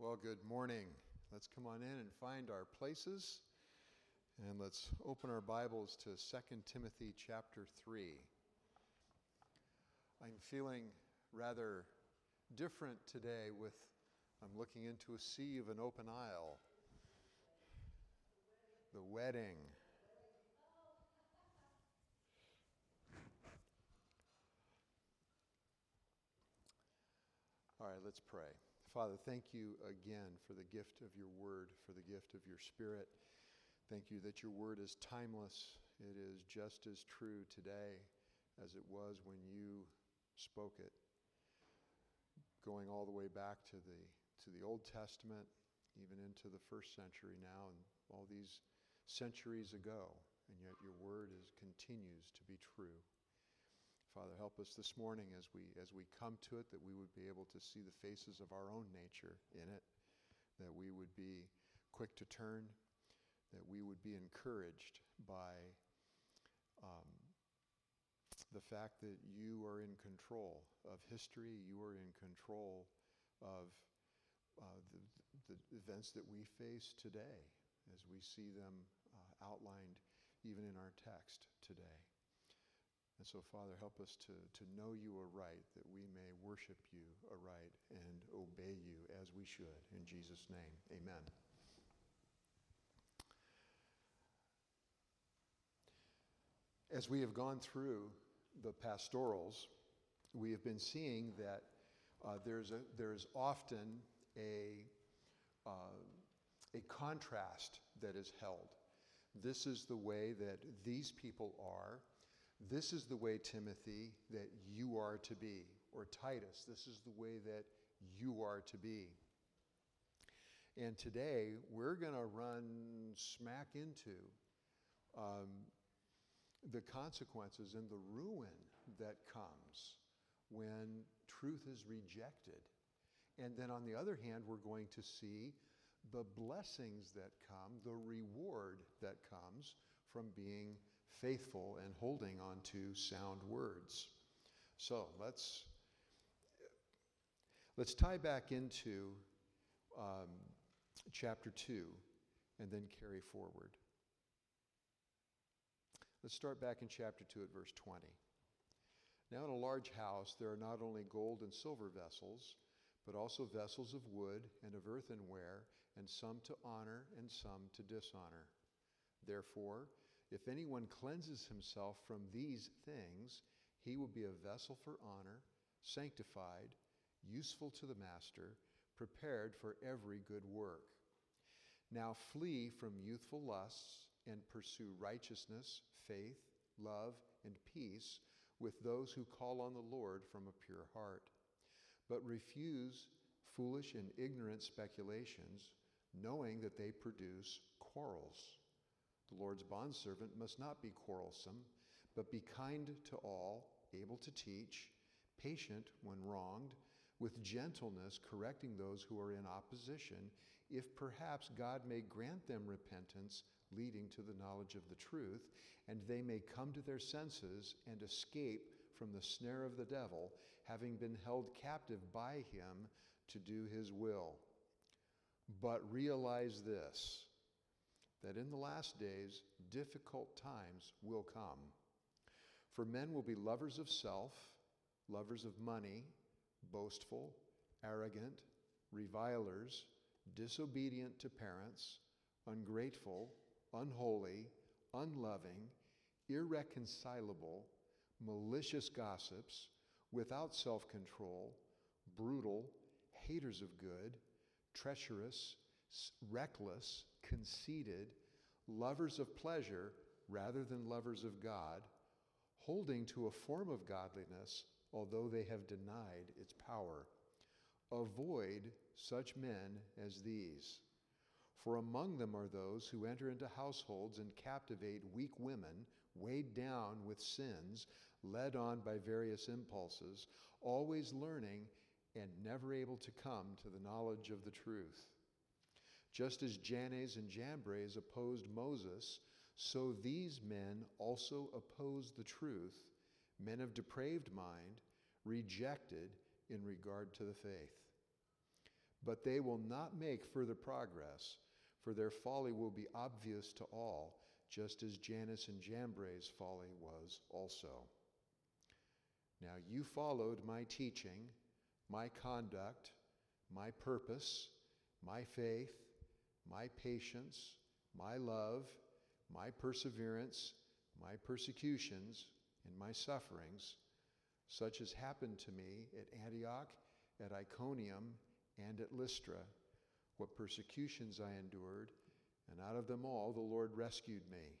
Well, good morning. Let's come on in and find our places. And let's open our Bibles to 2 Timothy chapter 3. I'm feeling rather different today with I'm looking into a sea of an open aisle. The wedding. All right, let's pray. Father, thank you again for the gift of your word, for the gift of your spirit. Thank you that your word is timeless. It is just as true today as it was when you spoke it. Going all the way back to the, to the Old Testament, even into the first century now, and all these centuries ago, and yet your word is, continues to be true. Father, help us this morning as we, as we come to it that we would be able to see the faces of our own nature in it, that we would be quick to turn, that we would be encouraged by um, the fact that you are in control of history, you are in control of uh, the, the, events that we face today as we see them uh, outlined even in our text today. And so, Father, help us to, to know you aright, that we may worship you aright and obey you as we should. In Jesus' name, amen. As we have gone through the pastorals, we have been seeing that uh, there's, a, there's often a, uh, a contrast that is held. This is the way that these people are this is the way, Timothy, that you are to be. Or Titus, this is the way that you are to be. And today, we're going to run smack into um, the consequences and the ruin that comes when truth is rejected. And then on the other hand, we're going to see the blessings that come, the reward that comes from being faithful and holding on to sound words. So let's, let's tie back into um, chapter 2 and then carry forward. Let's start back in chapter 2 at verse 20. Now, in a large house, there are not only gold and silver vessels, but also vessels of wood and of earthenware, and some to honor and some to dishonor. Therefore, if anyone cleanses himself from these things, he will be a vessel for honor, sanctified, useful to the master, prepared for every good work. Now flee from youthful lusts and pursue righteousness, faith, love, and peace with those who call on the Lord from a pure heart. But refuse foolish and ignorant speculations, knowing that they produce quarrels. The Lord's bondservant must not be quarrelsome, but be kind to all, able to teach, patient when wronged, with gentleness correcting those who are in opposition, if perhaps God may grant them repentance leading to the knowledge of the truth, and they may come to their senses and escape from the snare of the devil, having been held captive by him to do his will. But realize this that in the last days difficult times will come. For men will be lovers of self, lovers of money, boastful, arrogant, revilers, disobedient to parents, ungrateful, unholy, unloving, irreconcilable, malicious gossips, without self control, brutal, haters of good, treacherous reckless, conceited, lovers of pleasure rather than lovers of God, holding to a form of godliness, although they have denied its power. Avoid such men as these. For among them are those who enter into households and captivate weak women, weighed down with sins, led on by various impulses, always learning and never able to come to the knowledge of the truth. Just as Jannes and Jambres opposed Moses, so these men also oppose the truth, men of depraved mind, rejected in regard to the faith. But they will not make further progress, for their folly will be obvious to all, just as Jannes and Jambres' folly was also. Now you followed my teaching, my conduct, my purpose, my faith, my patience, my love, my perseverance, my persecutions, and my sufferings, such as happened to me at Antioch, at Iconium, and at Lystra, what persecutions I endured, and out of them all the Lord rescued me.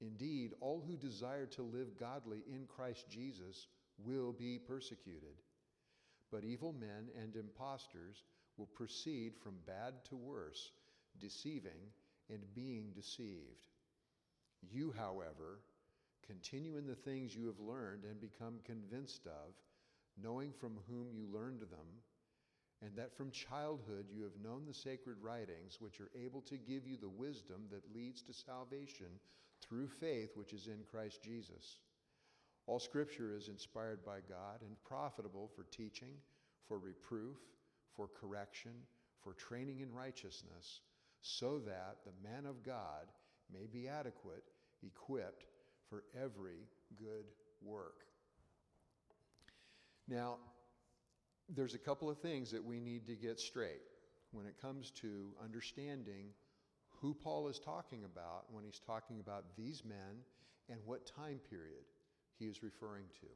Indeed, all who desire to live godly in Christ Jesus will be persecuted. But evil men and impostors will proceed from bad to worse, deceiving and being deceived. You, however, continue in the things you have learned and become convinced of, knowing from whom you learned them, and that from childhood you have known the sacred writings, which are able to give you the wisdom that leads to salvation through faith which is in Christ Jesus. All scripture is inspired by God and profitable for teaching, for reproof, for correction, for training in righteousness, so that the man of God may be adequate, equipped for every good work. Now, there's a couple of things that we need to get straight when it comes to understanding who Paul is talking about when he's talking about these men and what time period he is referring to.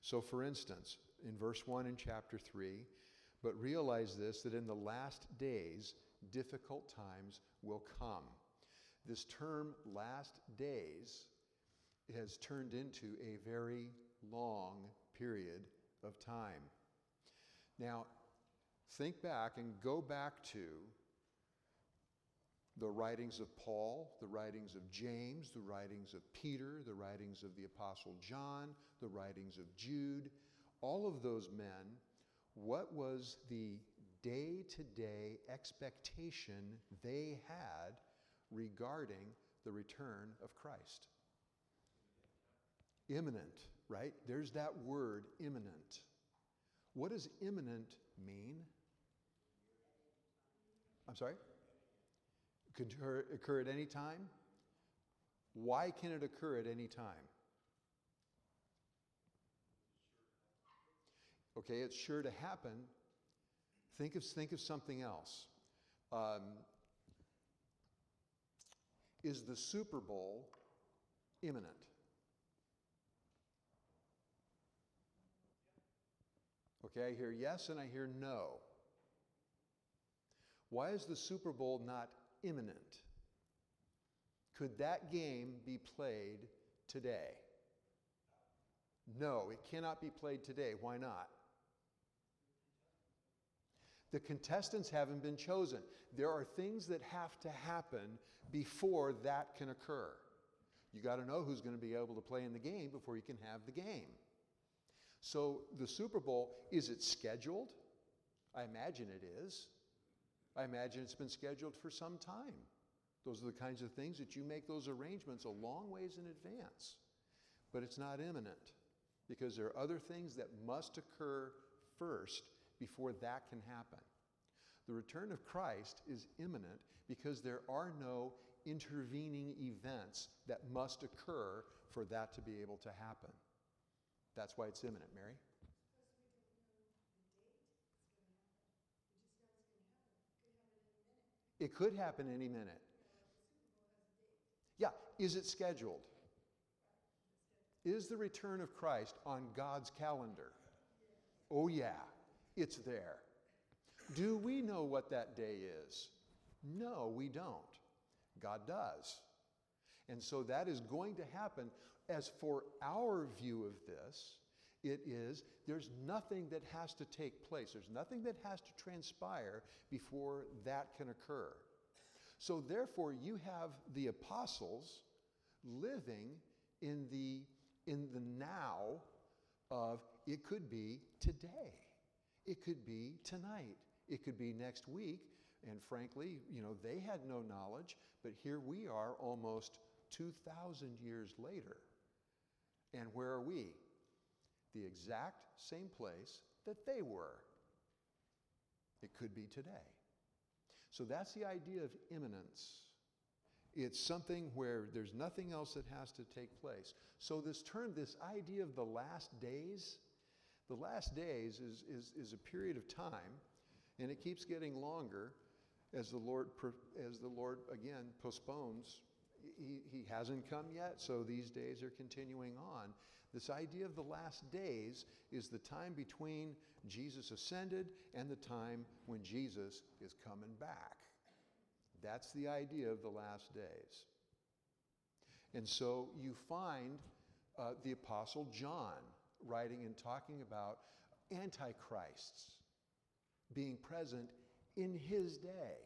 So, for instance, in verse 1 in chapter 3, but realize this that in the last days, difficult times will come. This term, last days, has turned into a very long period of time. Now, think back and go back to the writings of Paul, the writings of James, the writings of Peter, the writings of the Apostle John, the writings of Jude, all of those men, what was the day to day expectation they had regarding the return of Christ? Imminent, right? There's that word, imminent. What does imminent mean? I'm sorry? Could occur at any time? Why can it occur at any time? Okay, it's sure to happen. Think of, think of something else. Um, is the Super Bowl imminent? Okay, I hear yes and I hear no. Why is the Super Bowl not imminent? Could that game be played today? No, it cannot be played today. Why not? The contestants haven't been chosen. There are things that have to happen before that can occur. You got to know who's going to be able to play in the game before you can have the game. So the Super Bowl, is it scheduled? I imagine it is. I imagine it's been scheduled for some time. Those are the kinds of things that you make those arrangements a long ways in advance. But it's not imminent because there are other things that must occur first before that can happen. The return of Christ is imminent because there are no intervening events that must occur for that to be able to happen. That's why it's imminent, Mary. It could happen any minute. Yeah, is it scheduled? Is the return of Christ on God's calendar? Oh, yeah, it's there. Do we know what that day is? No, we don't. God does. And so that is going to happen as for our view of this, it is there's nothing that has to take place, there's nothing that has to transpire before that can occur. So, therefore, you have the apostles living in the, in the now of it could be today, it could be tonight, it could be next week. And frankly, you know, they had no knowledge, but here we are almost 2,000 years later. And where are we? The exact same place that they were. It could be today. So that's the idea of imminence. It's something where there's nothing else that has to take place. So, this term, this idea of the last days, the last days is, is, is a period of time, and it keeps getting longer as the Lord, as the Lord again postpones. He, he hasn't come yet, so these days are continuing on. This idea of the last days is the time between Jesus ascended and the time when Jesus is coming back. That's the idea of the last days. And so you find uh, the Apostle John writing and talking about antichrists being present in his day.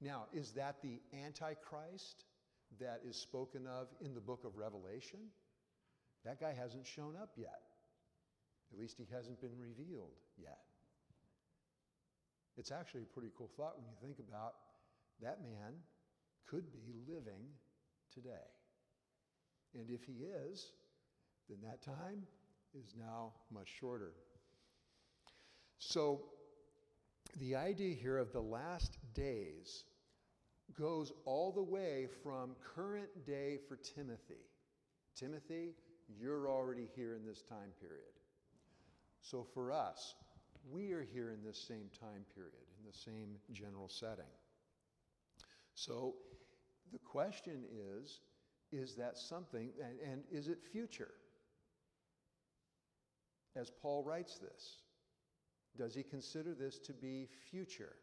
Now, is that the antichrist that is spoken of in the book of Revelation? That guy hasn't shown up yet. At least he hasn't been revealed yet. It's actually a pretty cool thought when you think about that man could be living today. And if he is, then that time is now much shorter. So, the idea here of the last days goes all the way from current day for Timothy. Timothy, you're already here in this time period. So for us, we are here in this same time period, in the same general setting. So the question is is that something, and, and is it future? As Paul writes this, does he consider this to be future?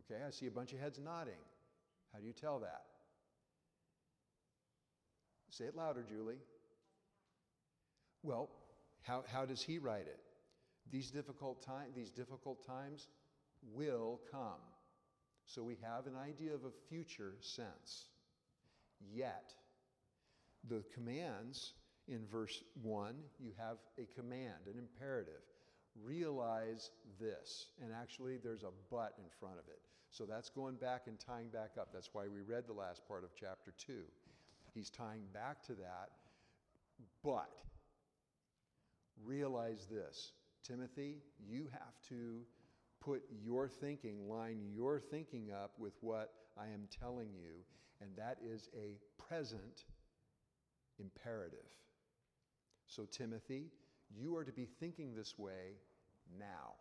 Okay, I see a bunch of heads nodding. How do you tell that? Say it louder, Julie. Well, how, how does he write it? These difficult, time, these difficult times will come. So we have an idea of a future sense. Yet, the commands in verse 1, you have a command, an imperative. Realize this. And actually, there's a but in front of it. So that's going back and tying back up. That's why we read the last part of chapter 2. He's tying back to that. But realize this Timothy, you have to put your thinking, line your thinking up with what I am telling you, and that is a present imperative. So, Timothy, you are to be thinking this way now,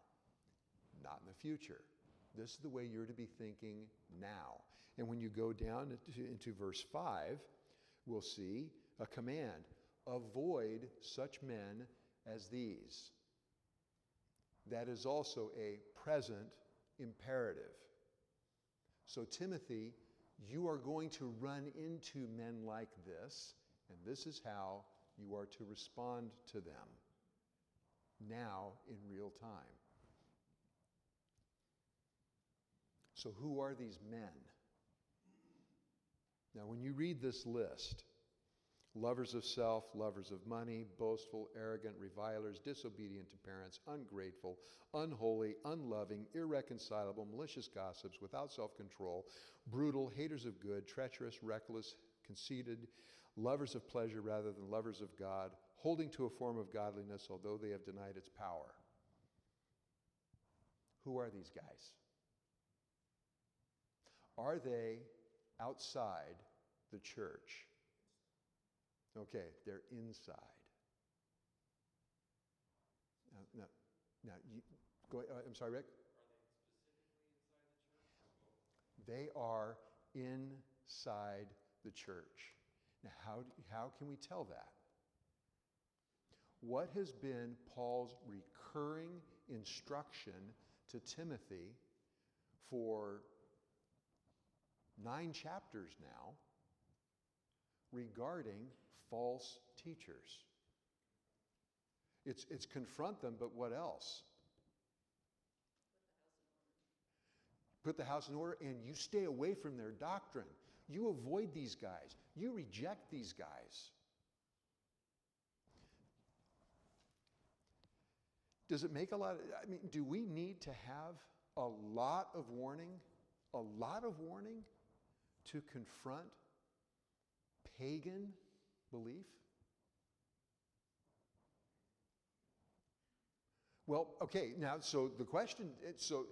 not in the future. This is the way you're to be thinking now. And when you go down into, into verse 5, we'll see a command avoid such men as these. That is also a present imperative. So, Timothy, you are going to run into men like this, and this is how you are to respond to them now in real time. So, who are these men? Now, when you read this list, lovers of self, lovers of money, boastful, arrogant, revilers, disobedient to parents, ungrateful, unholy, unloving, irreconcilable, malicious gossips, without self control, brutal, haters of good, treacherous, reckless, conceited, lovers of pleasure rather than lovers of God, holding to a form of godliness although they have denied its power. Who are these guys? Are they outside the church? Okay, they're inside. Now, now, now you, go, uh, I'm sorry, Rick? They are inside the church. Now, how, how can we tell that? What has been Paul's recurring instruction to Timothy for nine chapters now regarding false teachers. It's, it's confront them, but what else? Put the house in order, and you stay away from their doctrine. You avoid these guys. You reject these guys. Does it make a lot of, I mean, do we need to have a lot of warning? A lot of warning to confront pagan belief? Well, okay, now, so the question, so,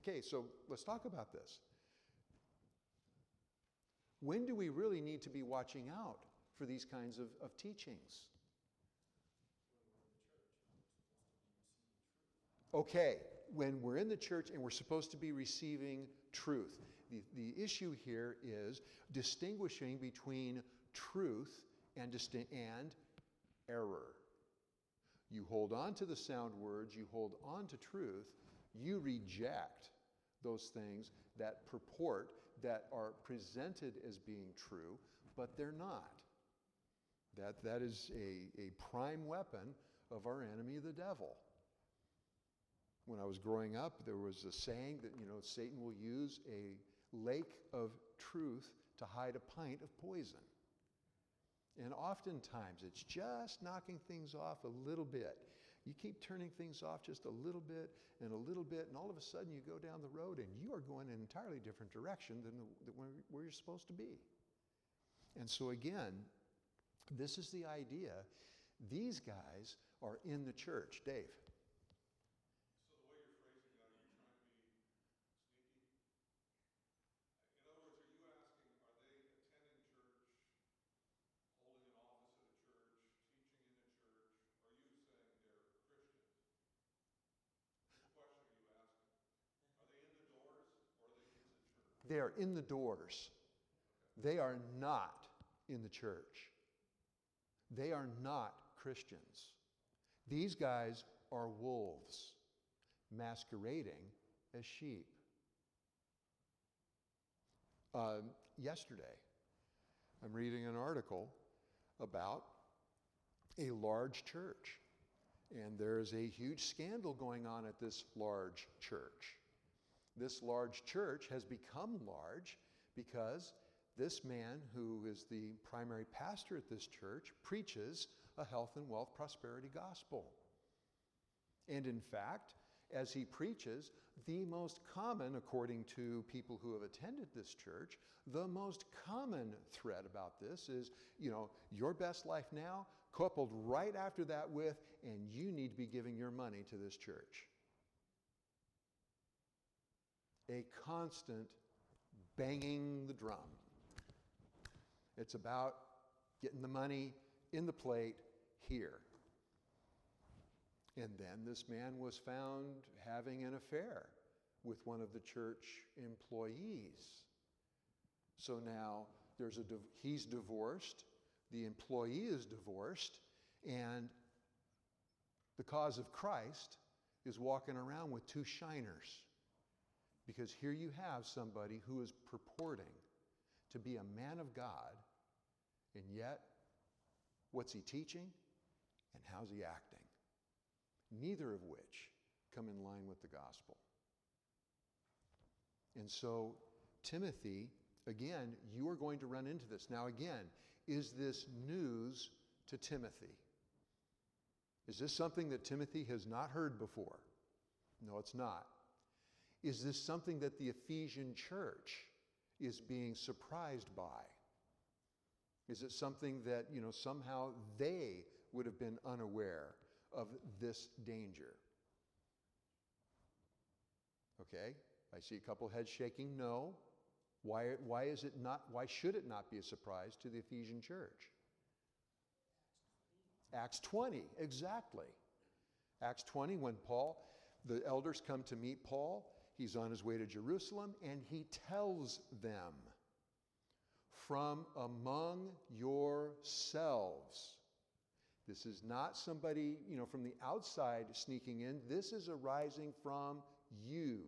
okay, so let's talk about this. When do we really need to be watching out for these kinds of, of teachings? Okay, when we're in the church and we're supposed to be receiving truth. The, the issue here is distinguishing between truth and, and error. You hold on to the sound words, you hold on to truth, you reject those things that purport, that are presented as being true, but they're not. That, that is a, a prime weapon of our enemy, the devil. When I was growing up, there was a saying that, you know, Satan will use a lake of truth to hide a pint of poison. And oftentimes it's just knocking things off a little bit. You keep turning things off just a little bit and a little bit, and all of a sudden you go down the road and you are going in an entirely different direction than the, where, where you're supposed to be. And so, again, this is the idea. These guys are in the church. Dave. They are in the doors. They are not in the church. They are not Christians. These guys are wolves masquerading as sheep. Uh, yesterday, I'm reading an article about a large church, and there's a huge scandal going on at this large church. This large church has become large because this man, who is the primary pastor at this church, preaches a health and wealth prosperity gospel. And in fact, as he preaches, the most common, according to people who have attended this church, the most common thread about this is, you know, your best life now, coupled right after that with, and you need to be giving your money to this church a constant banging the drum. It's about getting the money in the plate here. And then this man was found having an affair with one of the church employees. So now there's a div- he's divorced, the employee is divorced, and the cause of Christ is walking around with two shiners. Because here you have somebody who is purporting to be a man of God, and yet, what's he teaching and how's he acting? Neither of which come in line with the gospel. And so, Timothy, again, you are going to run into this. Now, again, is this news to Timothy? Is this something that Timothy has not heard before? No, it's not. Is this something that the Ephesian church is being surprised by? Is it something that, you know, somehow they would have been unaware of this danger? Okay, I see a couple heads shaking no. Why, why is it not, why should it not be a surprise to the Ephesian church? Acts 20, exactly. Acts 20, when Paul, the elders come to meet Paul, He's on his way to Jerusalem and he tells them, From among yourselves. This is not somebody, you know, from the outside sneaking in. This is arising from you.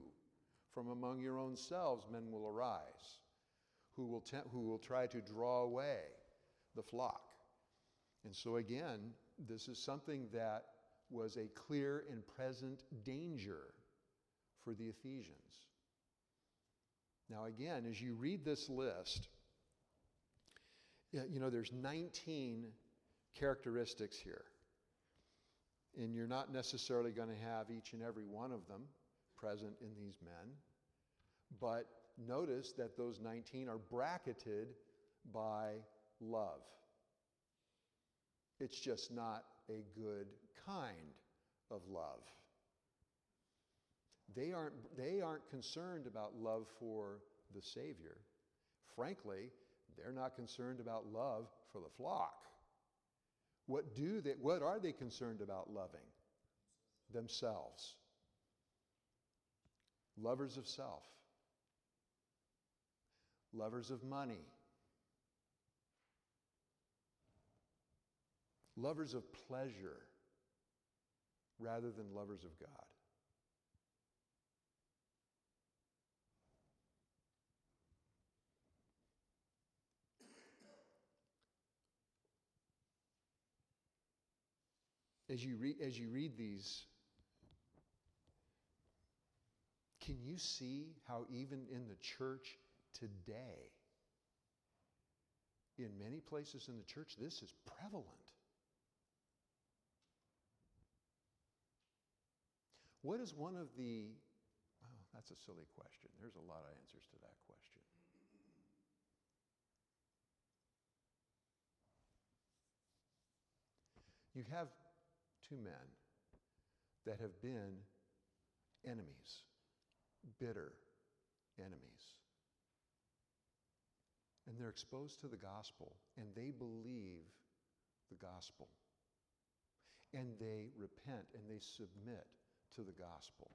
From among your own selves, men will arise who will, te- who will try to draw away the flock. And so, again, this is something that was a clear and present danger for the Ephesians. Now, again, as you read this list, you know, there's 19 characteristics here. And you're not necessarily going to have each and every one of them present in these men. But notice that those 19 are bracketed by love. It's just not a good kind of love. They aren't, they aren't concerned about love for the Savior. Frankly, they're not concerned about love for the flock. What, do they, what are they concerned about loving? Themselves. Lovers of self. Lovers of money. Lovers of pleasure rather than lovers of God. As you, read, as you read these, can you see how even in the church today, in many places in the church, this is prevalent? What is one of the, well, that's a silly question. There's a lot of answers to that question. You have two men that have been enemies, bitter enemies. And they're exposed to the gospel and they believe the gospel. And they repent and they submit to the gospel.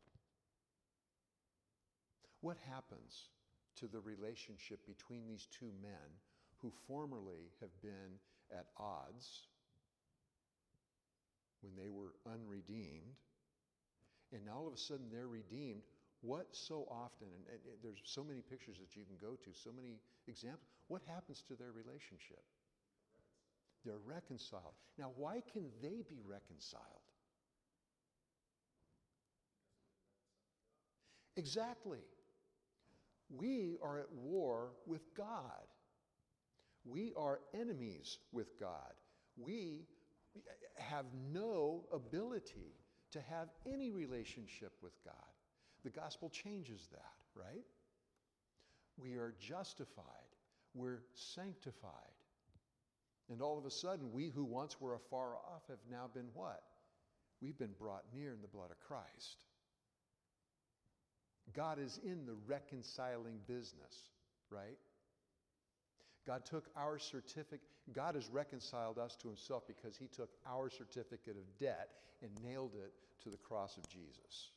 What happens to the relationship between these two men who formerly have been at odds when they were unredeemed, and now all of a sudden they're redeemed? What so often, and, and, there's so many pictures that you can go to, so many examples, what happens to their relationship? They're reconciled. Now, why can they be reconciled? Exactly. We are at war with God. We are enemies with God. We have no ability to have any relationship with God. The gospel changes that, right? We are justified. We're sanctified. And all of a sudden, we who once were afar off have now been what? We've been brought near in the blood of Christ. God is in the reconciling business, right? God took our certificate, God has reconciled us to himself because he took our certificate of debt and nailed it to the cross of Jesus.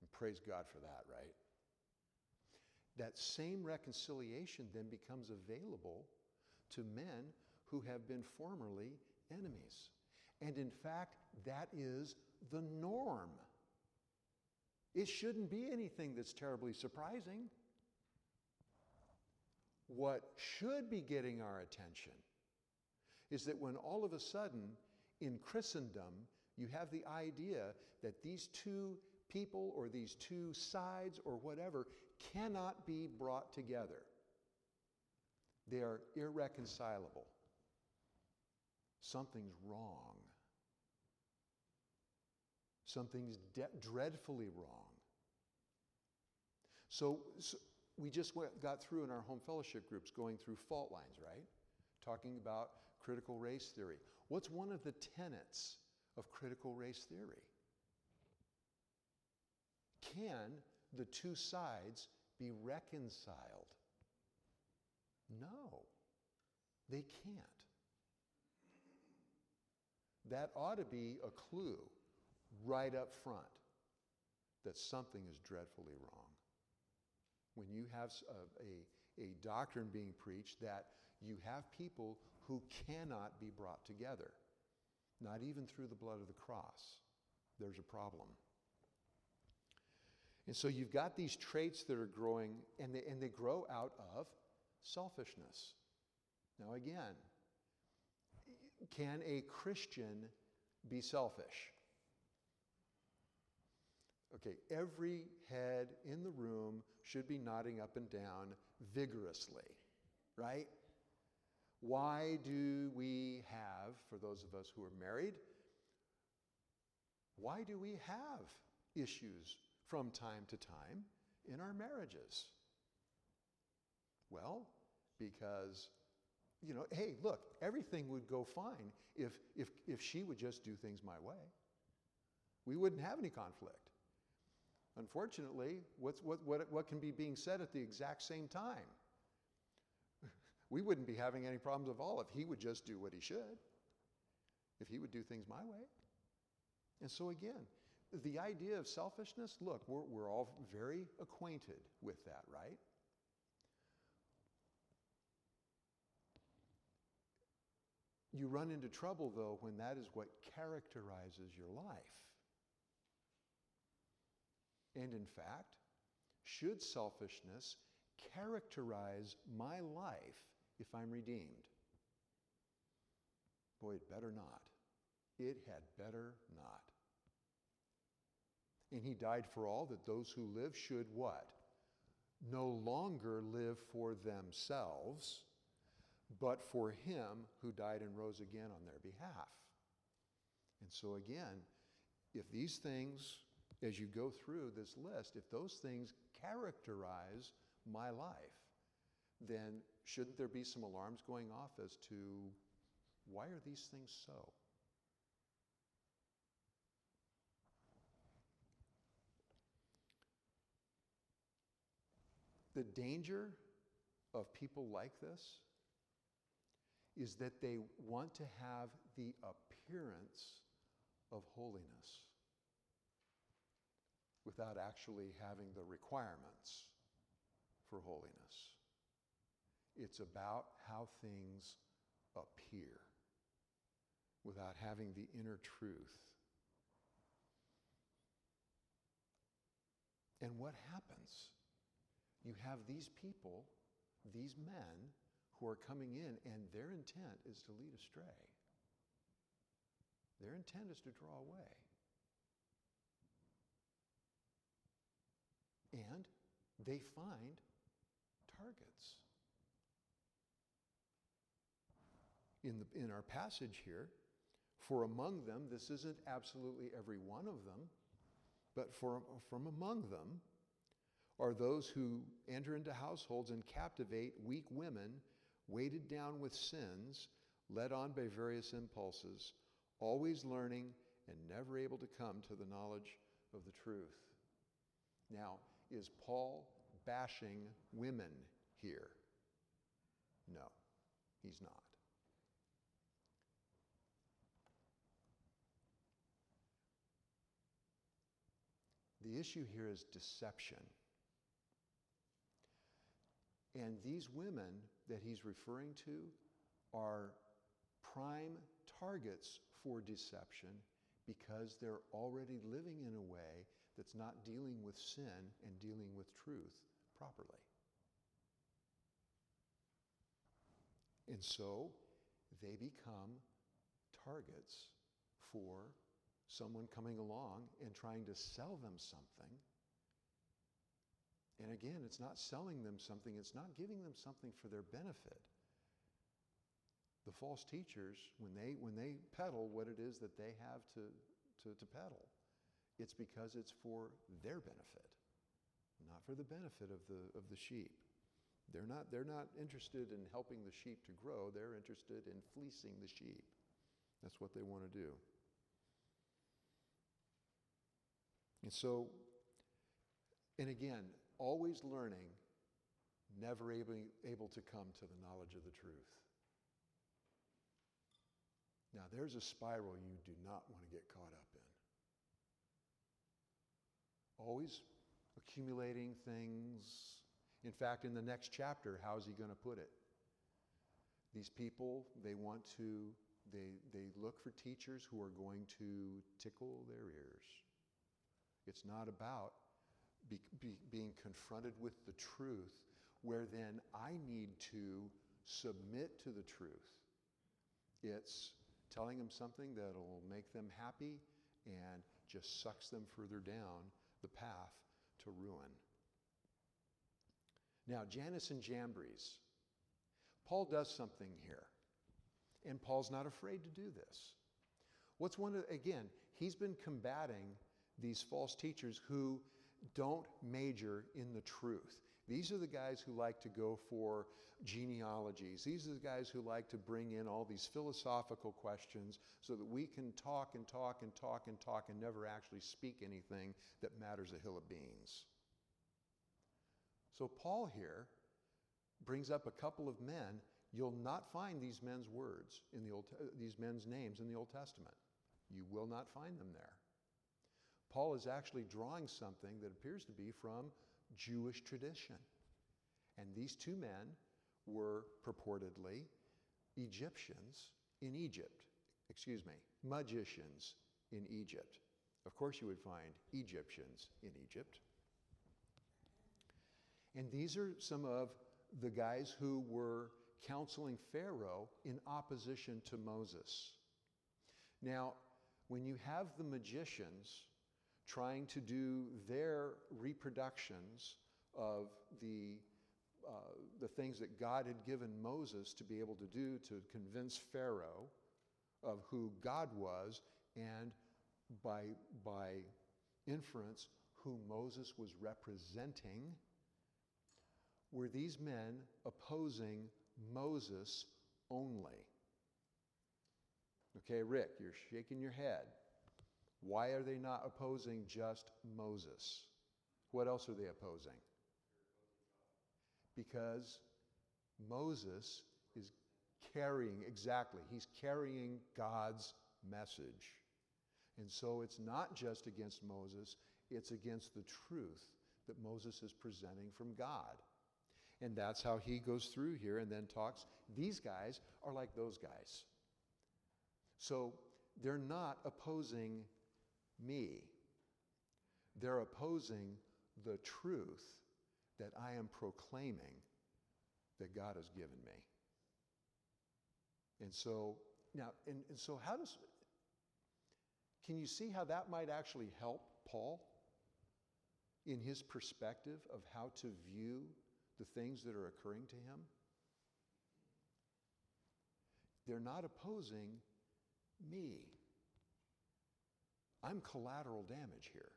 And praise God for that, right? That same reconciliation then becomes available to men who have been formerly enemies. And in fact, that is the norm. It shouldn't be anything that's terribly surprising. What should be getting our attention is that when all of a sudden in Christendom you have the idea that these two people or these two sides or whatever cannot be brought together, they are irreconcilable. Something's wrong. Something's de- dreadfully wrong. So, so we just went, got through in our home fellowship groups going through fault lines, right? Talking about critical race theory. What's one of the tenets of critical race theory? Can the two sides be reconciled? No, they can't. That ought to be a clue right up front that something is dreadfully wrong. When you have a, uh, a, a, doctrine being preached that you have people who cannot be brought together, not even through the blood of the cross, there's a problem. And so you've got these traits that are growing, and they, and they grow out of selfishness. Now, again, can a Christian be selfish? Okay, every head in the room should be nodding up and down vigorously, right? Why do we have, for those of us who are married, why do we have issues from time to time in our marriages? Well, because, you know, hey, look, everything would go fine if, if, if she would just do things my way. We wouldn't have any conflict. Unfortunately, what's, what, what, what can be being said at the exact same time? we wouldn't be having any problems at all if he would just do what he should, if he would do things my way. And so, again, the idea of selfishness look, we're, we're all very acquainted with that, right? You run into trouble, though, when that is what characterizes your life. And in fact, should selfishness characterize my life if I'm redeemed? Boy, it better not. It had better not. And he died for all that those who live should what? No longer live for themselves, but for him who died and rose again on their behalf. And so, again, if these things, as you go through this list, if those things characterize my life, then shouldn't there be some alarms going off as to why are these things so? The danger of people like this is that they want to have the appearance of holiness without actually having the requirements for holiness. It's about how things appear without having the inner truth. And what happens? You have these people, these men, who are coming in, and their intent is to lead astray. Their intent is to draw away. And they find targets. In, the, in our passage here, for among them, this isn't absolutely every one of them, but for, from among them are those who enter into households and captivate weak women, weighted down with sins, led on by various impulses, always learning and never able to come to the knowledge of the truth. Now, is Paul bashing women here? No, he's not. The issue here is deception. And these women that he's referring to are prime targets for deception because they're already living in a way that's not dealing with sin and dealing with truth properly. And so they become targets for someone coming along and trying to sell them something and again, it's not selling them something, it's not giving them something for their benefit. The false teachers, when they, when they peddle what it is that they have to, to, to peddle, it's because it's for their benefit, not for the benefit of the, of the sheep. They're not, they're not interested in helping the sheep to grow, they're interested in fleecing the sheep. That's what they want to do. And so, and again, always learning, never able, able to come to the knowledge of the truth. Now, there's a spiral you do not want to get caught up. Always accumulating things. In fact, in the next chapter, how's he going to put it? These people, they want to, they, they look for teachers who are going to tickle their ears. It's not about be, be, being confronted with the truth, where then I need to submit to the truth. It's telling them something that'll make them happy and just sucks them further down the path to ruin. Now, Jannes and Jambres. Paul does something here, and Paul's not afraid to do this. What's one of, again, he's been combating these false teachers who don't major in the truth. These are the guys who like to go for genealogies. These are the guys who like to bring in all these philosophical questions so that we can talk and talk and talk and talk and never actually speak anything that matters a hill of beans. So, Paul here brings up a couple of men. You'll not find these men's words in the Old, these men's names in the Old Testament. You will not find them there. Paul is actually drawing something that appears to be from Jewish tradition. And these two men were purportedly Egyptians in Egypt. Excuse me, magicians in Egypt. Of course, you would find Egyptians in Egypt. And these are some of the guys who were counseling Pharaoh in opposition to Moses. Now, when you have the magicians trying to do their reproductions of the, uh, the things that God had given Moses to be able to do to convince Pharaoh of who God was and by, by inference who Moses was representing, were these men opposing Moses only? Okay, Rick, you're shaking your head. Why are they not opposing just Moses? What else are they opposing? Because Moses is carrying, exactly, he's carrying God's message. And so it's not just against Moses, it's against the truth that Moses is presenting from God. And that's how he goes through here and then talks. These guys are like those guys. So they're not opposing me. They're opposing the truth that I am proclaiming that God has given me. And so, now, and, and so how does, can you see how that might actually help Paul in his perspective of how to view the things that are occurring to him? They're not opposing me. I'm collateral damage here.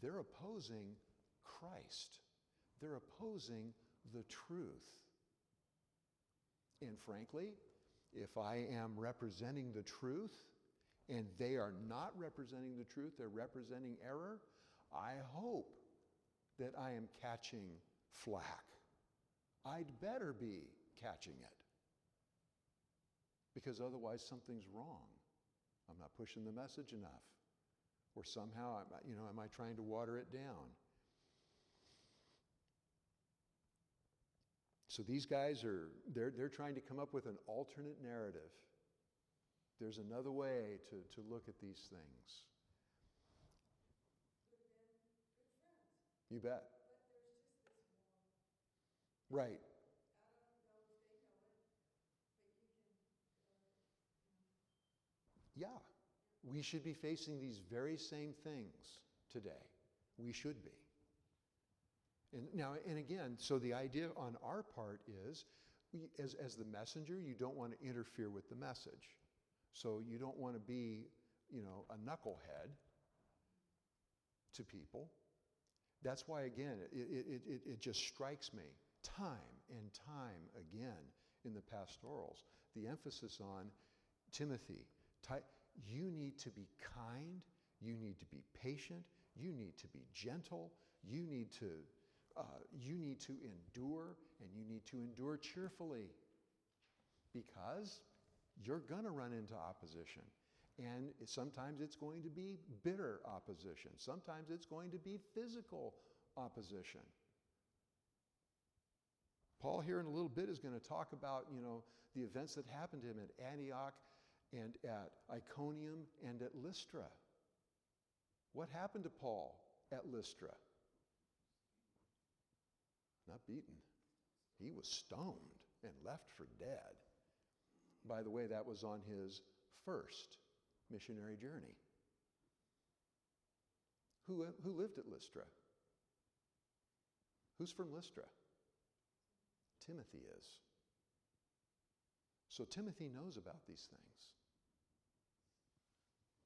They're opposing Christ, they're opposing the truth. And frankly, if I am representing the truth and they are not representing the truth, they're representing error, I hope that I am catching flack. I'd better be catching it. Because otherwise, something's wrong. I'm not pushing the message enough. Or somehow, you know, am I trying to water it down? So these guys are, they're, they're trying to come up with an alternate narrative. There's another way to, to look at these things. You bet. Right. Yeah, we should be facing these very same things today. We should be. And now, and again, so the idea on our part is, we, as, as the messenger, you don't want to interfere with the message. So you don't want to be, you know, a knucklehead to people. That's why, again, it, it, it, it just strikes me time and time again in the pastorals the emphasis on Timothy, you need to be kind, you need to be patient, you need to be gentle, you need to, uh, you need to endure, and you need to endure cheerfully because you're going to run into opposition. And sometimes it's going to be bitter opposition. Sometimes it's going to be physical opposition. Paul here in a little bit is going to talk about, you know, the events that happened to him at Antioch and at Iconium and at Lystra. What happened to Paul at Lystra? Not beaten. He was stoned and left for dead. By the way, that was on his first missionary journey. Who, who lived at Lystra? Who's from Lystra? Timothy is. So Timothy knows about these things.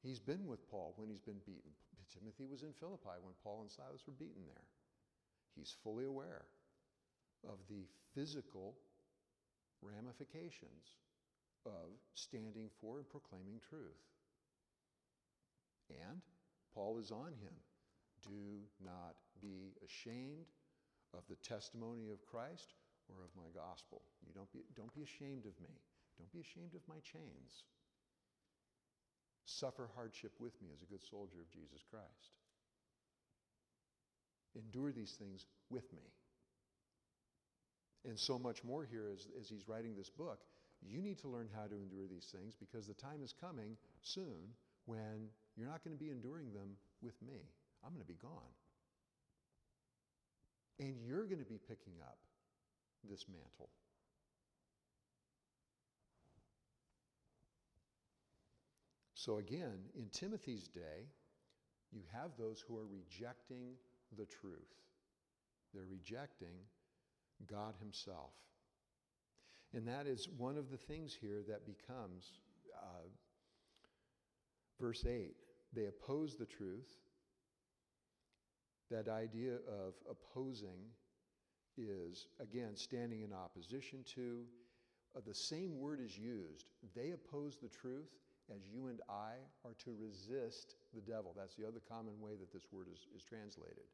He's been with Paul when he's been beaten. Timothy was in Philippi when Paul and Silas were beaten there. He's fully aware of the physical ramifications of standing for and proclaiming truth. And Paul is on him. Do not be ashamed of the testimony of Christ or of my gospel. You don't be, don't be ashamed of me. Don't be ashamed of my chains. Suffer hardship with me as a good soldier of Jesus Christ. Endure these things with me. And so much more here as, as he's writing this book. You need to learn how to endure these things because the time is coming soon when you're not going to be enduring them with me. I'm going to be gone. And you're going to be picking up this mantle. So, again, in Timothy's day, you have those who are rejecting the truth. They're rejecting God Himself. And that is one of the things here that becomes uh, verse 8. They oppose the truth. That idea of opposing is, again, standing in opposition to. Uh, the same word is used. They oppose the truth as you and I are to resist the devil. That's the other common way that this word is, is translated.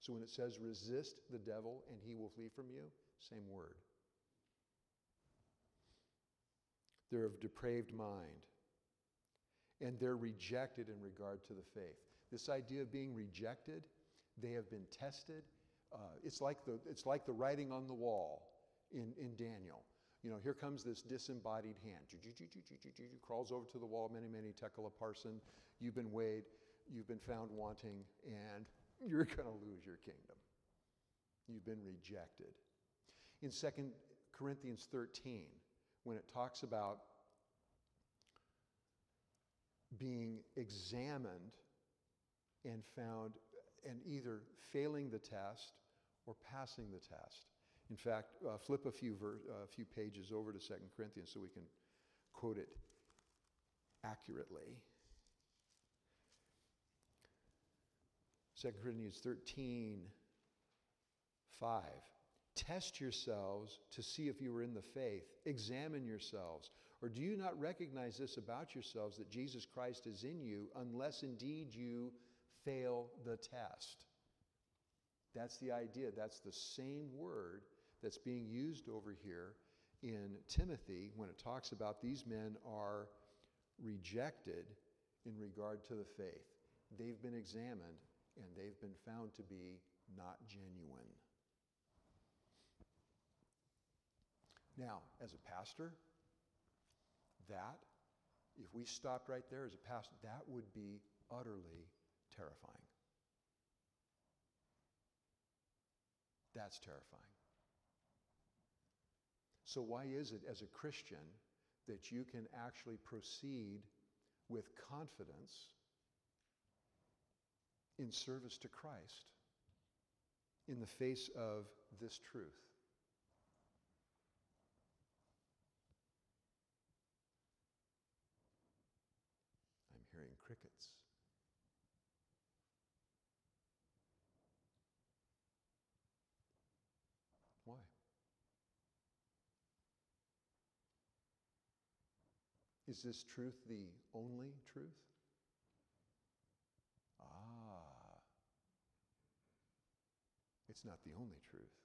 So when it says resist the devil and he will flee from you, same word. They're of depraved mind. And they're rejected in regard to the faith. This idea of being rejected, they have been tested. Uh, it's, like the, it's like the writing on the wall in, in Daniel. You know, here comes this disembodied hand. Crawls over to the wall, mene, mene tekel upharsin. You've been weighed, you've been found wanting, and you're going to lose your kingdom. You've been rejected. In 2 Corinthians 13, when it talks about being examined and found and either failing the test or passing the test. In fact, uh, flip a few, ver- uh, a few pages over to 2 Corinthians so we can quote it accurately. 2 Corinthians 13, 5. Test yourselves to see if you are in the faith. Examine yourselves. Or do you not recognize this about yourselves that Jesus Christ is in you, unless indeed you fail the test? That's the idea. That's the same word that's being used over here in Timothy when it talks about these men are rejected in regard to the faith. They've been examined and they've been found to be not genuine. Now, as a pastor, that, if we stopped right there as a pastor, that would be utterly terrifying. That's terrifying. So, why is it as a Christian that you can actually proceed with confidence in service to Christ in the face of this truth? I'm hearing crickets. Why? Is this truth the only truth? Ah. It's not the only truth.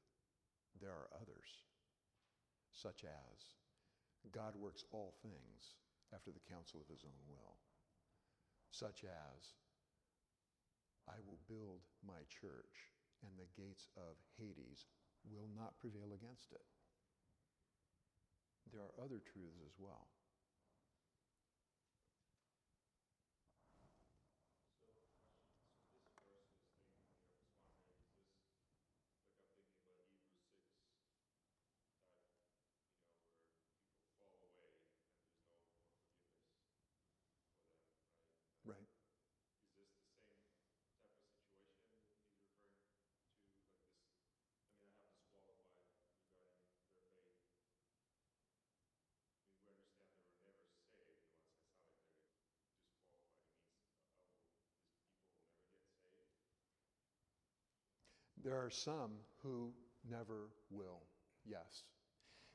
There are others, such as God works all things after the counsel of his own will, such as I will build my church and the gates of Hades will not prevail against it. There are other truths as well. There are some who never will. Yes.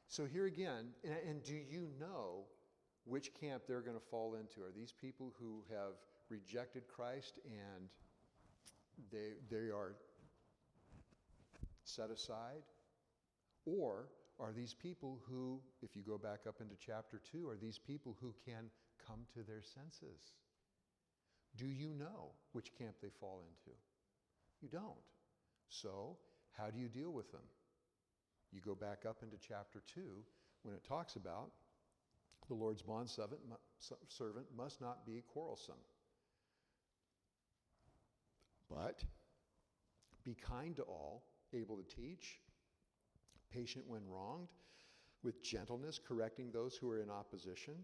So here again, and, and do you know which camp they're going to fall into? Are these people who have rejected Christ and they, they are set aside? Or are these people who, if you go back up into chapter 2, are these people who can come to their senses? Do you know which camp they fall into? You don't. So, how do you deal with them? You go back up into chapter 2 when it talks about the Lord's bond servant must not be quarrelsome. But be kind to all, able to teach, patient when wronged, with gentleness correcting those who are in opposition,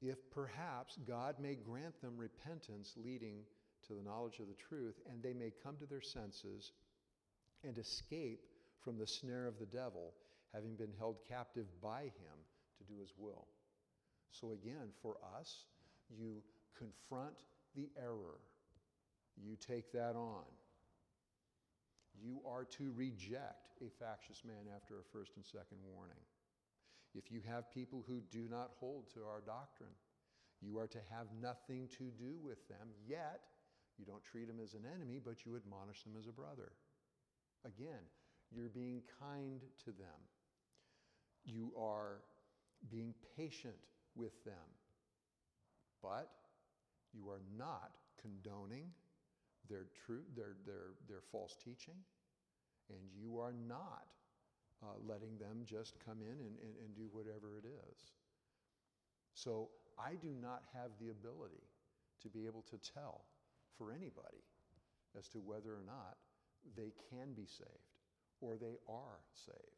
if perhaps God may grant them repentance leading to the knowledge of the truth, and they may come to their senses and escape from the snare of the devil, having been held captive by him to do his will. So, again, for us, you confront the error, you take that on. You are to reject a factious man after a first and second warning. If you have people who do not hold to our doctrine, you are to have nothing to do with them, yet you don't treat them as an enemy, but you admonish them as a brother. Again, you're being kind to them. You are being patient with them. But you are not condoning their, true, their, their, their false teaching, and you are not uh, letting them just come in and, and, and do whatever it is. So I do not have the ability to be able to tell for anybody as to whether or not they can be saved or they are saved.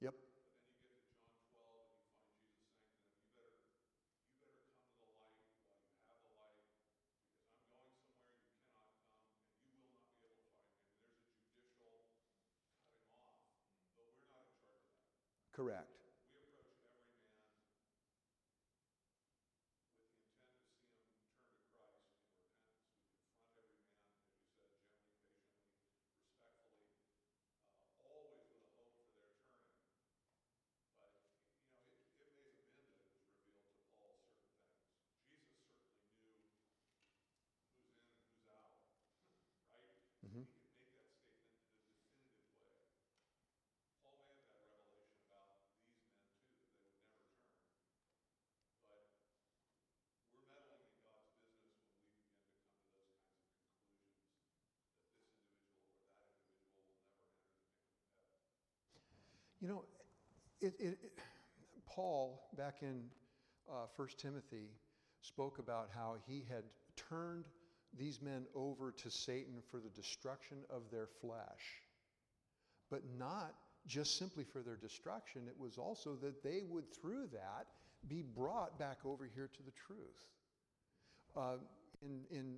Correct. We approach every man with the intent to see him turn to Christ in repentance. We confront every man, as you said, gently, patiently, respectfully, uh, always with a hope for their turning. But, you know, it, it may have been that it was revealed to Paul certain things. Jesus certainly knew who's in and who's out, right? Mm-hmm. You know, it, it, it, Paul, back in uh, 1 Timothy, spoke about how he had turned these men over to Satan for the destruction of their flesh. But not just simply for their destruction, it was also that they would, through that, be brought back over here to the truth. Uh, in, in,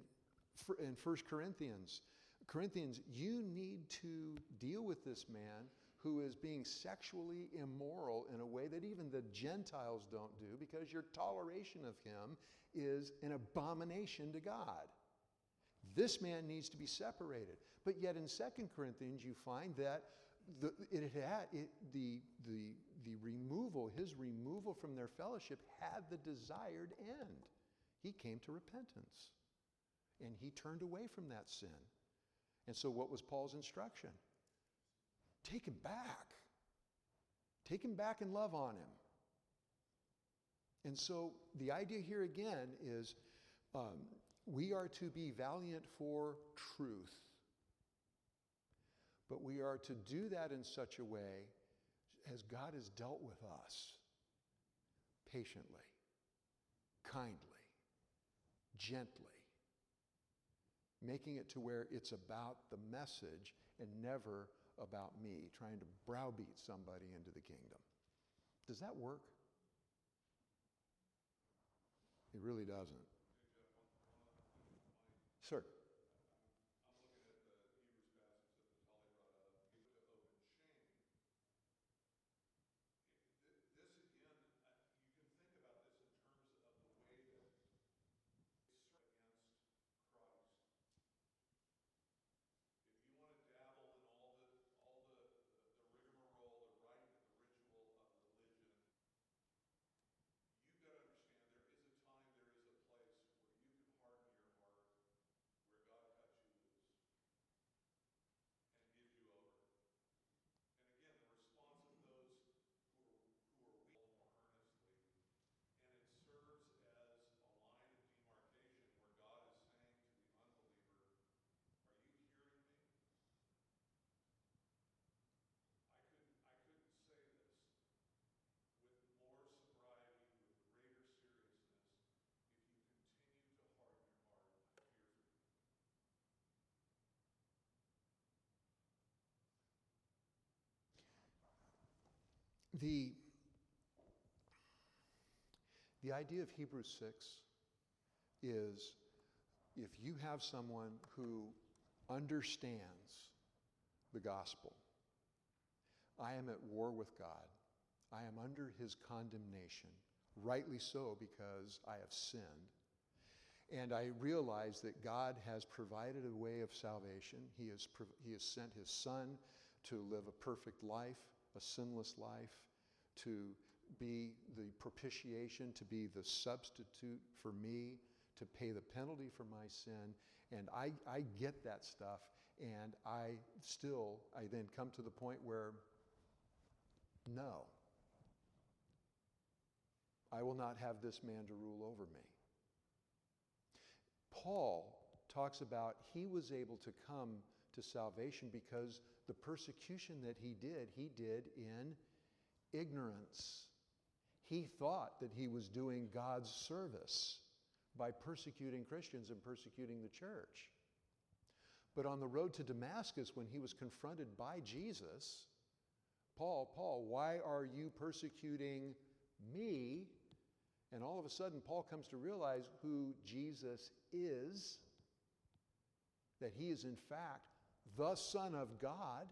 in 1 Corinthians, Corinthians, you need to deal with this man who is being sexually immoral in a way that even the Gentiles don't do because your toleration of him is an abomination to God. This man needs to be separated. But yet in 2 Corinthians, you find that the, it had, it, the, the, the removal, his removal from their fellowship had the desired end. He came to repentance and he turned away from that sin. And so, what was Paul's instruction? Take him back. Take him back and love on him. And so, the idea here again is um, we are to be valiant for truth. But we are to do that in such a way as God has dealt with us patiently, kindly, gently, making it to where it's about the message and never about me, trying to browbeat somebody into the kingdom. Does that work? It really doesn't. The, the idea of Hebrews 6 is if you have someone who understands the gospel, I am at war with God. I am under his condemnation, rightly so because I have sinned. And I realize that God has provided a way of salvation. He has, he has sent his son to live a perfect life, a sinless life, to be the propitiation, to be the substitute for me, to pay the penalty for my sin. And I, I get that stuff. And I still, I then come to the point where, no, I will not have this man to rule over me. Paul talks about he was able to come to salvation because the persecution that he did, he did in ignorance. He thought that he was doing God's service by persecuting Christians and persecuting the church. But on the road to Damascus, when he was confronted by Jesus, Paul, Paul, why are you persecuting me? And all of a sudden, Paul comes to realize who Jesus is, that he is, in fact, the Son of God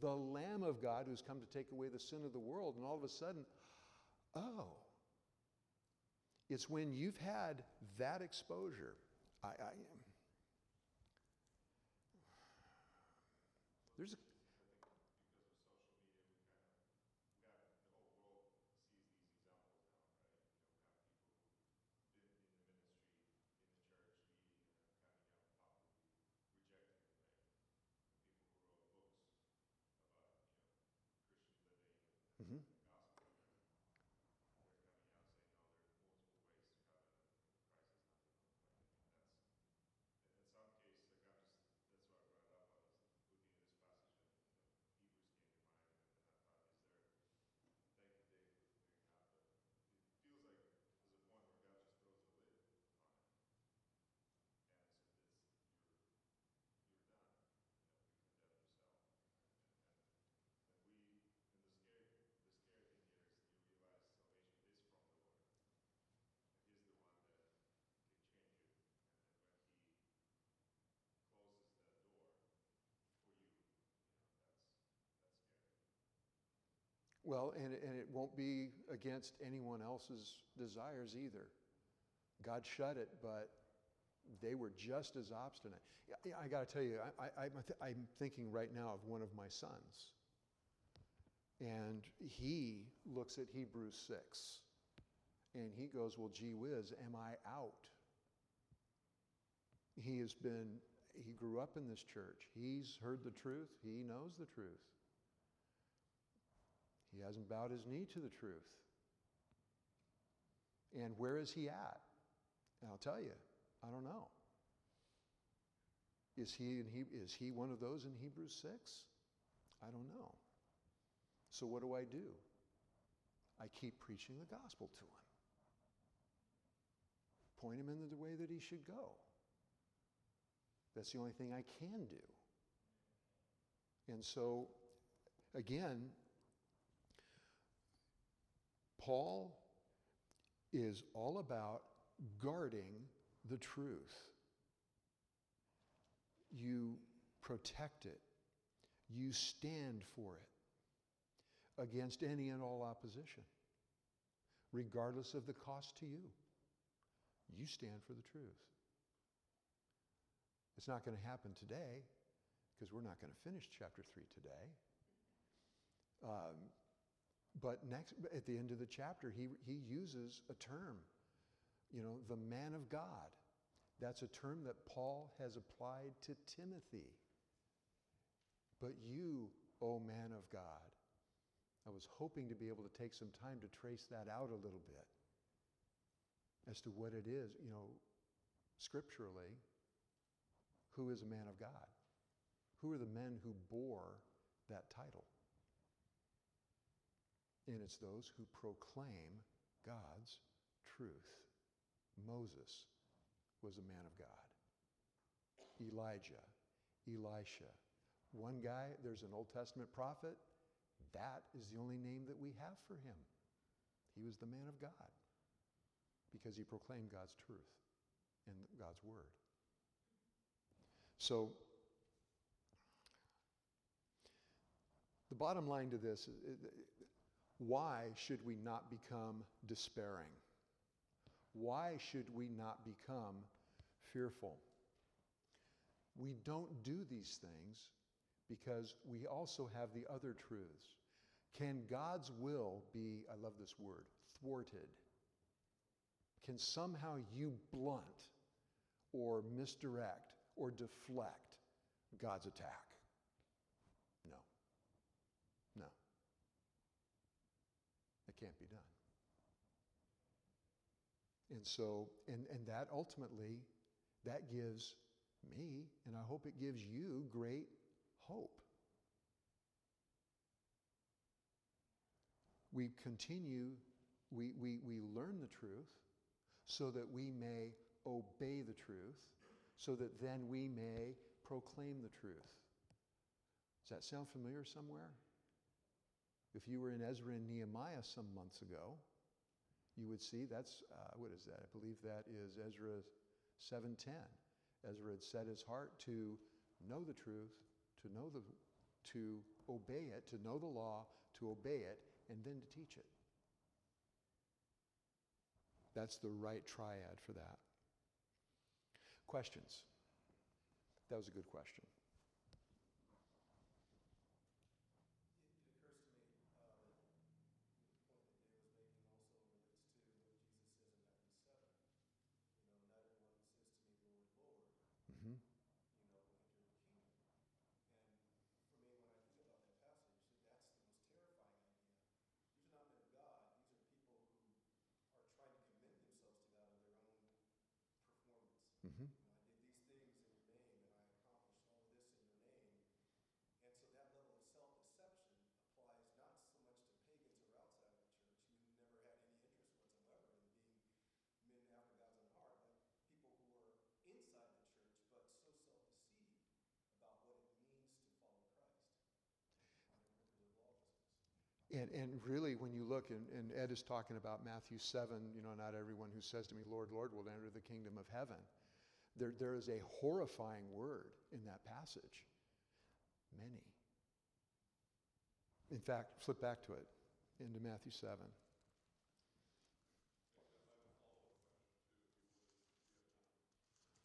the Lamb of God who's come to take away the sin of the world. And all of a sudden, oh, it's when you've had that exposure. I, I there's a, Well, and, and it won't be against anyone else's desires either. God shut it, but they were just as obstinate. I, I got to tell you, I, I, I'm, th- I'm thinking right now of one of my sons. And he looks at Hebrews 6 and he goes, Well, gee whiz, am I out? He has been, he grew up in this church. He's heard the truth. He knows the truth. He hasn't bowed his knee to the truth. And where is he at? And I'll tell you, I don't know. Is he, in he, is he one of those in Hebrews 6? I don't know. So what do I do? I keep preaching the gospel to him. Point him in the way that he should go. That's the only thing I can do. And so, again, Paul is all about guarding the truth. You protect it, you stand for it against any and all opposition, regardless of the cost to you. You stand for the truth. It's not going to happen today because we're not going to finish chapter 3 today. Um, but next, at the end of the chapter, he, he uses a term, you know, the man of God. That's a term that Paul has applied to Timothy. But you, O man of God, I was hoping to be able to take some time to trace that out a little bit as to what it is, you know, scripturally, who is a man of God? Who are the men who bore that title? And it's those who proclaim God's truth. Moses was a man of God. Elijah, Elisha. One guy, there's an Old Testament prophet. That is the only name that we have for him. He was the man of God because he proclaimed God's truth and God's word. So, the bottom line to this is why should we not become despairing? Why should we not become fearful? We don't do these things because we also have the other truths. Can God's will be, I love this word, thwarted? Can somehow you blunt or misdirect or deflect God's attack? No. No. Can't be done. And so, and, and that ultimately, that gives me, and I hope it gives you great hope. We continue, we, we, we learn the truth so that we may obey the truth, so that then we may proclaim the truth. Does that sound familiar somewhere? If you were in Ezra and Nehemiah some months ago, you would see that's, uh, what is that? I believe that is Ezra 7.10. Ezra had set his heart to know the truth, to know the, to obey it, to know the law, to obey it, and then to teach it. That's the right triad for that. Questions? That was a good question. Mm-hmm. You know, I did these things in your name, and I accomplished all of this in your name. And so that level of self-deception applies not so much to pagans or outside of the church who never had any interest whatsoever in being men after God's own heart, but people who are inside the church but so self-deceived about what it means to follow Christ on their purpose of lawlessness. And, and really, when you look, and, and Ed is talking about Matthew 7, you know, not everyone who says to me, Lord, Lord, will enter the kingdom of heaven. There, there is a horrifying word in that passage. Many. In fact, flip back to it into Matthew 7.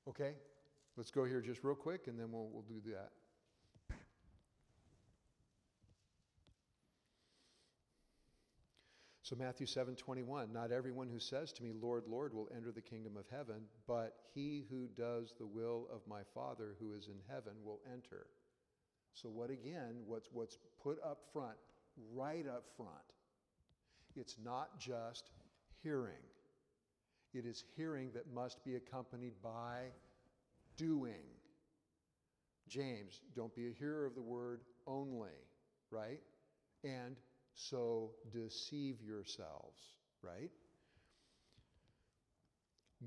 Okay, let's go here just real quick and then we'll, we'll do that. So Matthew 7:21, not everyone who says to me, Lord, Lord, will enter the kingdom of heaven, but he who does the will of my Father who is in heaven will enter. So, what again, what's, what's put up front, right up front, it's not just hearing. It is hearing that must be accompanied by doing. James, don't be a hearer of the word only, right? And so deceive yourselves, right?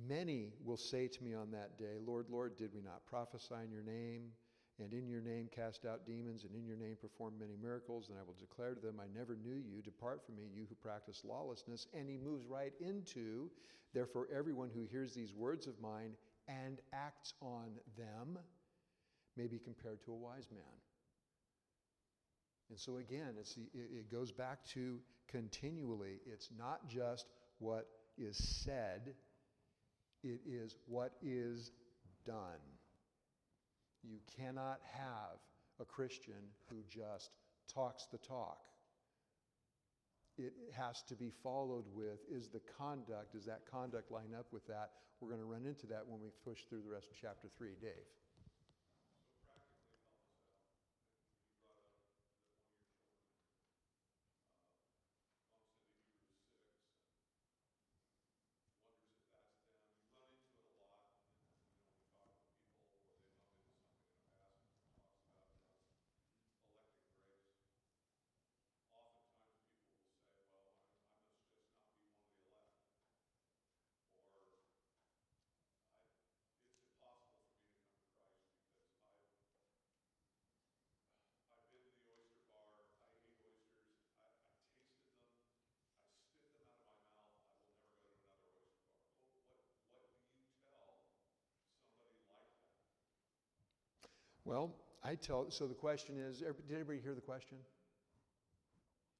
Many will say to me on that day, Lord, Lord, did we not prophesy in your name? And in your name cast out demons, and in your name perform many miracles. And I will declare to them, I never knew you. Depart from me, you who practice lawlessness. And he moves right into, therefore, everyone who hears these words of mine and acts on them may be compared to a wise man. And so again, it's the, it goes back to continually, it's not just what is said, it is what is done. You cannot have a Christian who just talks the talk. It has to be followed with is the conduct, does that conduct line up with that? We're going to run into that when we push through the rest of chapter 3. Dave. Well, I tell, so the question is did everybody hear the question?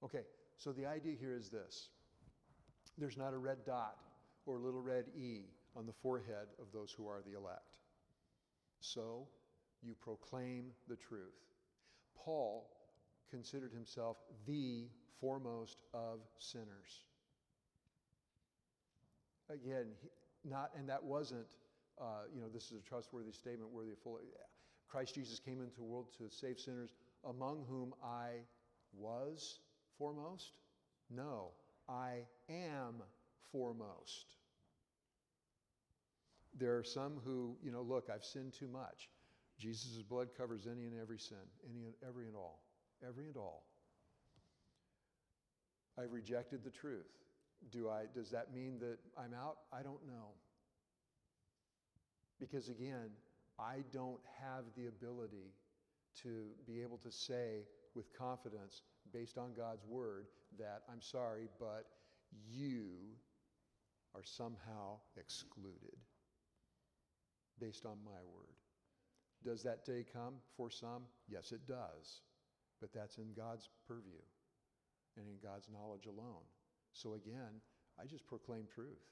Okay, so the idea here is this there's not a red dot or a little red E on the forehead of those who are the elect. So you proclaim the truth. Paul considered himself the foremost of sinners. Again, he, not, and that wasn't, uh, you know, this is a trustworthy statement worthy of full. Christ Jesus came into the world to save sinners, among whom I was foremost? No, I am foremost. There are some who, you know, look, I've sinned too much. Jesus' blood covers any and every sin, any and every and all, every and all. I've rejected the truth. Do I, does that mean that I'm out? I don't know. Because again, I don't have the ability to be able to say with confidence, based on God's word, that I'm sorry, but you are somehow excluded based on my word. Does that day come for some? Yes, it does. But that's in God's purview and in God's knowledge alone. So again, I just proclaim truth.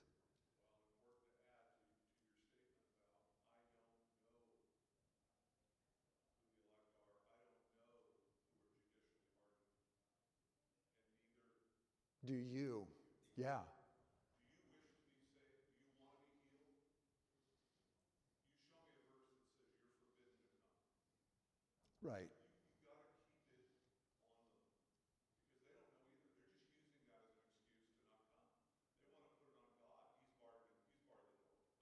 Do you? Yeah. Do you wish to be saved? Do you want to be healed? You show me a verse that says you're forbidden to come. Right. You, you've got to keep it on them because they don't know either. They're just using that as an excuse to not come. They want to put it on God. He's barred, he's barred the door. I'm out.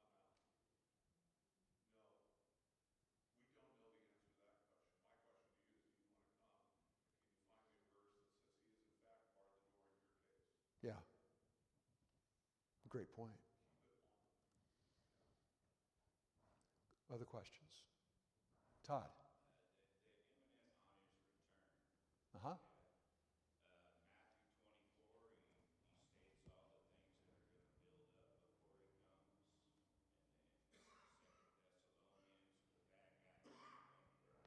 No. We don't know the answer to that question. My question to you is do you want to come? Can you find me a verse that says he is in fact barred the door in your case? Yeah. Great point. Other questions? Todd. Uh huh.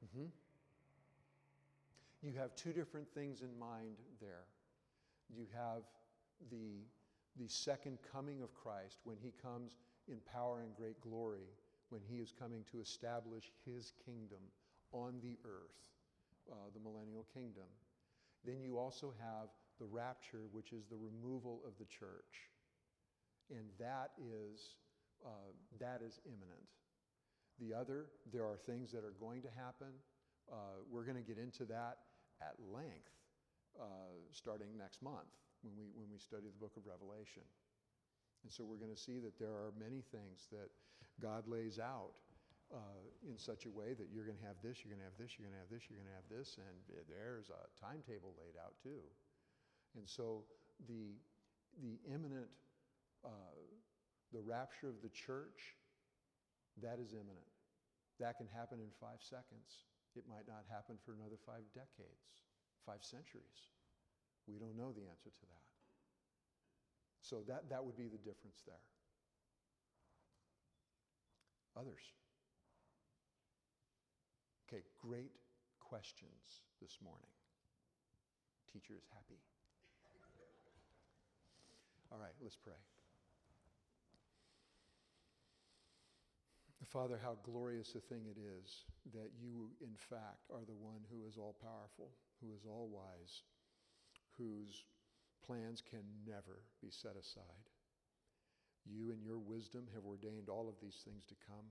Mm-hmm. You have two different things in mind there. You have the, the second coming of Christ when he comes in power and great glory when he is coming to establish his kingdom on the earth, uh, the millennial kingdom. Then you also have the rapture, which is the removal of the church. And that is, uh, that is imminent. The other, there are things that are going to happen. Uh, we're going to get into that at length uh, starting next month when we, when we study the book of Revelation. And so we're going to see that there are many things that God lays out uh, in such a way that you're going to have this, you're going to have this, you're going to have this, you're going to have this, and there's a timetable laid out too. And so the, the imminent, uh, the rapture of the church, that is imminent. That can happen in five seconds. It might not happen for another five decades, five centuries. We don't know the answer to that. So that, that would be the difference there. Others? Okay, great questions this morning. Teacher is happy. All right, let's pray. Father, how glorious a thing it is that you, in fact, are the one who is all powerful, who is all wise, whose plans can never be set aside. You, in your wisdom, have ordained all of these things to come.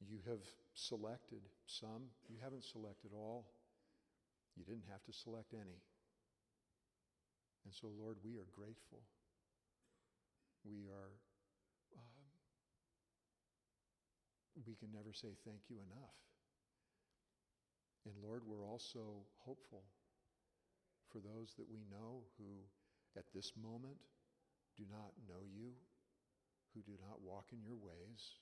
You have selected some, you haven't selected all. You didn't have to select any. And so, Lord, we are grateful. We are um, we can never say thank you enough. And Lord, we're also hopeful for those that we know who at this moment do not know you, who do not walk in your ways,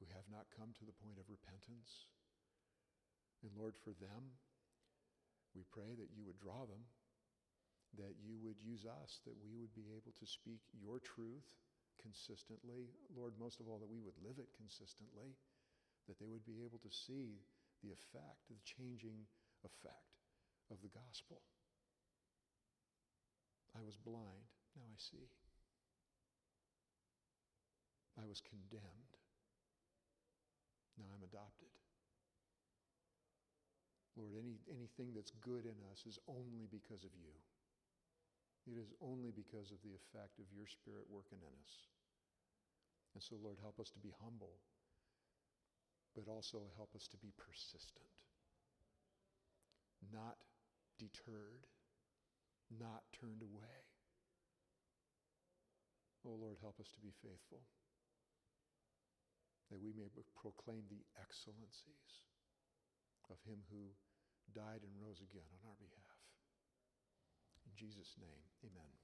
who have not come to the point of repentance. And Lord, for them, we pray that you would draw them, that you would use us, that we would be able to speak your truth consistently. Lord, most of all, that we would live it consistently, that they would be able to see the effect, the changing effect of the gospel. I was blind, now I see. I was condemned, now I'm adopted. Lord, any, anything that's good in us is only because of you. It is only because of the effect of your Spirit working in us. And so, Lord, help us to be humble, but also help us to be persistent, not deterred, not turned away. Oh, Lord, help us to be faithful, that we may proclaim the excellencies of Him who died and rose again on our behalf. In Jesus' name, amen.